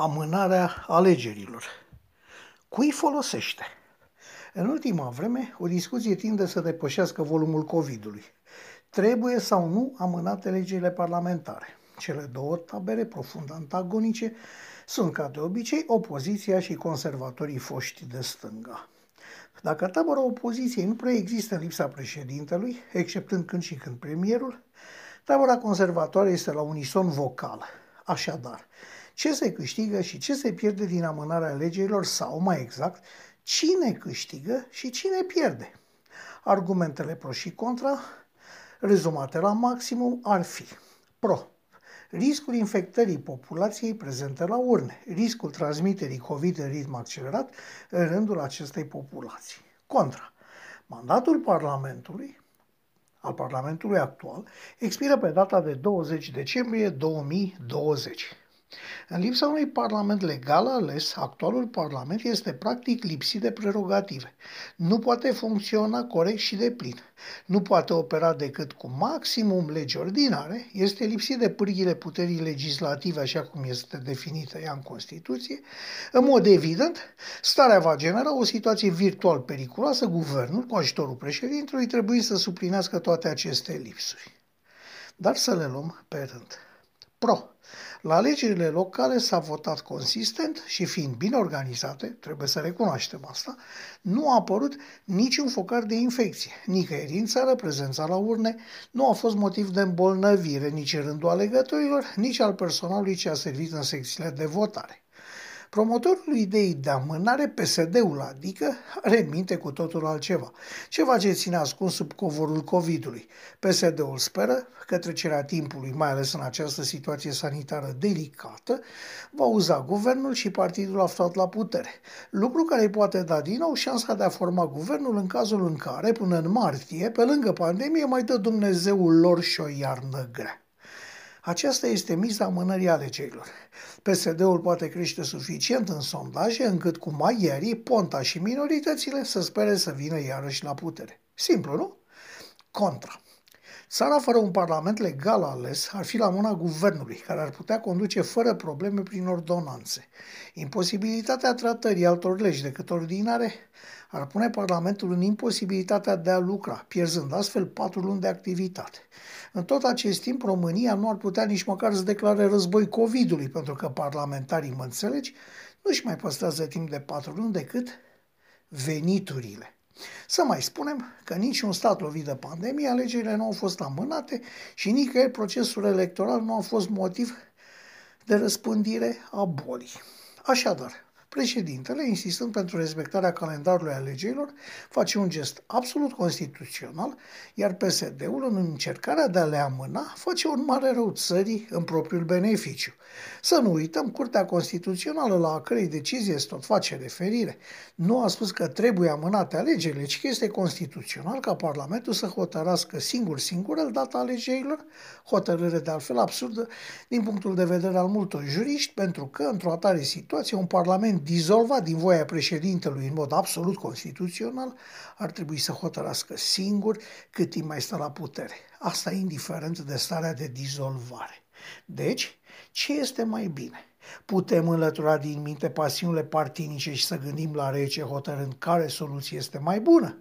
amânarea alegerilor. Cui folosește? În ultima vreme, o discuție tinde să depășească volumul COVID-ului. Trebuie sau nu amânate alegerile parlamentare? Cele două tabere profund antagonice sunt, ca de obicei, opoziția și conservatorii foști de stânga. Dacă tabăra opoziției nu prea există în lipsa președintelui, exceptând când și când premierul, tabăra conservatoare este la unison vocal. Așadar, ce se câștigă și ce se pierde din amânarea alegerilor sau, mai exact, cine câștigă și cine pierde. Argumentele pro și contra, rezumate la maximum, ar fi pro. Riscul infectării populației prezente la urne, riscul transmiterii COVID în ritm accelerat în rândul acestei populații. Contra. Mandatul Parlamentului, al Parlamentului actual, expiră pe data de 20 decembrie 2020. În lipsa unui parlament legal ales, actualul parlament este practic lipsit de prerogative. Nu poate funcționa corect și de plin. Nu poate opera decât cu maximum legi ordinare, este lipsit de pârghile puterii legislative așa cum este definită ea în Constituție. În mod evident, starea va genera o situație virtual periculoasă, guvernul, cu ajutorul președintelui, trebuie să suplinească toate aceste lipsuri. Dar să le luăm pe rând. Pro. La alegerile locale s-a votat consistent și fiind bine organizate, trebuie să recunoaștem asta, nu a apărut niciun focar de infecție. Nicăieri în țară, prezența la urne nu a fost motiv de îmbolnăvire nici în rândul alegătorilor, nici al personalului ce a servit în secțiile de votare. Promotorul ideii de amânare, PSD-ul adică, are în minte cu totul altceva. Ceva ce ține ascuns sub covorul COVID-ului. PSD-ul speră că trecerea timpului, mai ales în această situație sanitară delicată, va uza guvernul și partidul aflat la putere. Lucru care îi poate da din nou șansa de a forma guvernul în cazul în care, până în martie, pe lângă pandemie, mai dă Dumnezeul lor și o iarnă grea. Aceasta este miza amânării alegerilor. PSD-ul poate crește suficient în sondaje încât cu maghiarii, Ponta și minoritățile să spere să vină iarăși la putere. Simplu, nu? Contra. Țara fără un parlament legal ales ar fi la mâna guvernului, care ar putea conduce fără probleme prin ordonanțe. Imposibilitatea tratării altor legi decât ordinare ar pune Parlamentul în imposibilitatea de a lucra, pierzând astfel patru luni de activitate. În tot acest timp, România nu ar putea nici măcar să declare război COVID-ului, pentru că parlamentarii, mă înțelegi, nu-și mai păstrează timp de patru luni decât veniturile. Să mai spunem că niciun stat lovit de pandemie, alegerile nu au fost amânate și nicăieri procesul electoral nu a fost motiv de răspândire a bolii. Așadar, Președintele, insistând pentru respectarea calendarului alegerilor, face un gest absolut constituțional, iar PSD-ul, în încercarea de a le amâna, face un mare rău țării în propriul beneficiu. Să nu uităm, Curtea Constituțională, la a cărei decizie se tot face referire, nu a spus că trebuie amânate alegerile, ci că este constituțional ca Parlamentul să hotărască singur-singur el data alegerilor, hotărâre de altfel absurdă din punctul de vedere al multor juriști, pentru că, într-o atare situație, un Parlament dizolvat din voia președintelui în mod absolut constituțional, ar trebui să hotărască singur cât timp mai stă la putere. Asta indiferent de starea de dizolvare. Deci, ce este mai bine? Putem înlătura din minte pasiunile partinice și să gândim la rece hotărând care soluție este mai bună?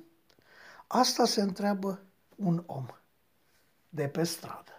Asta se întreabă un om de pe stradă.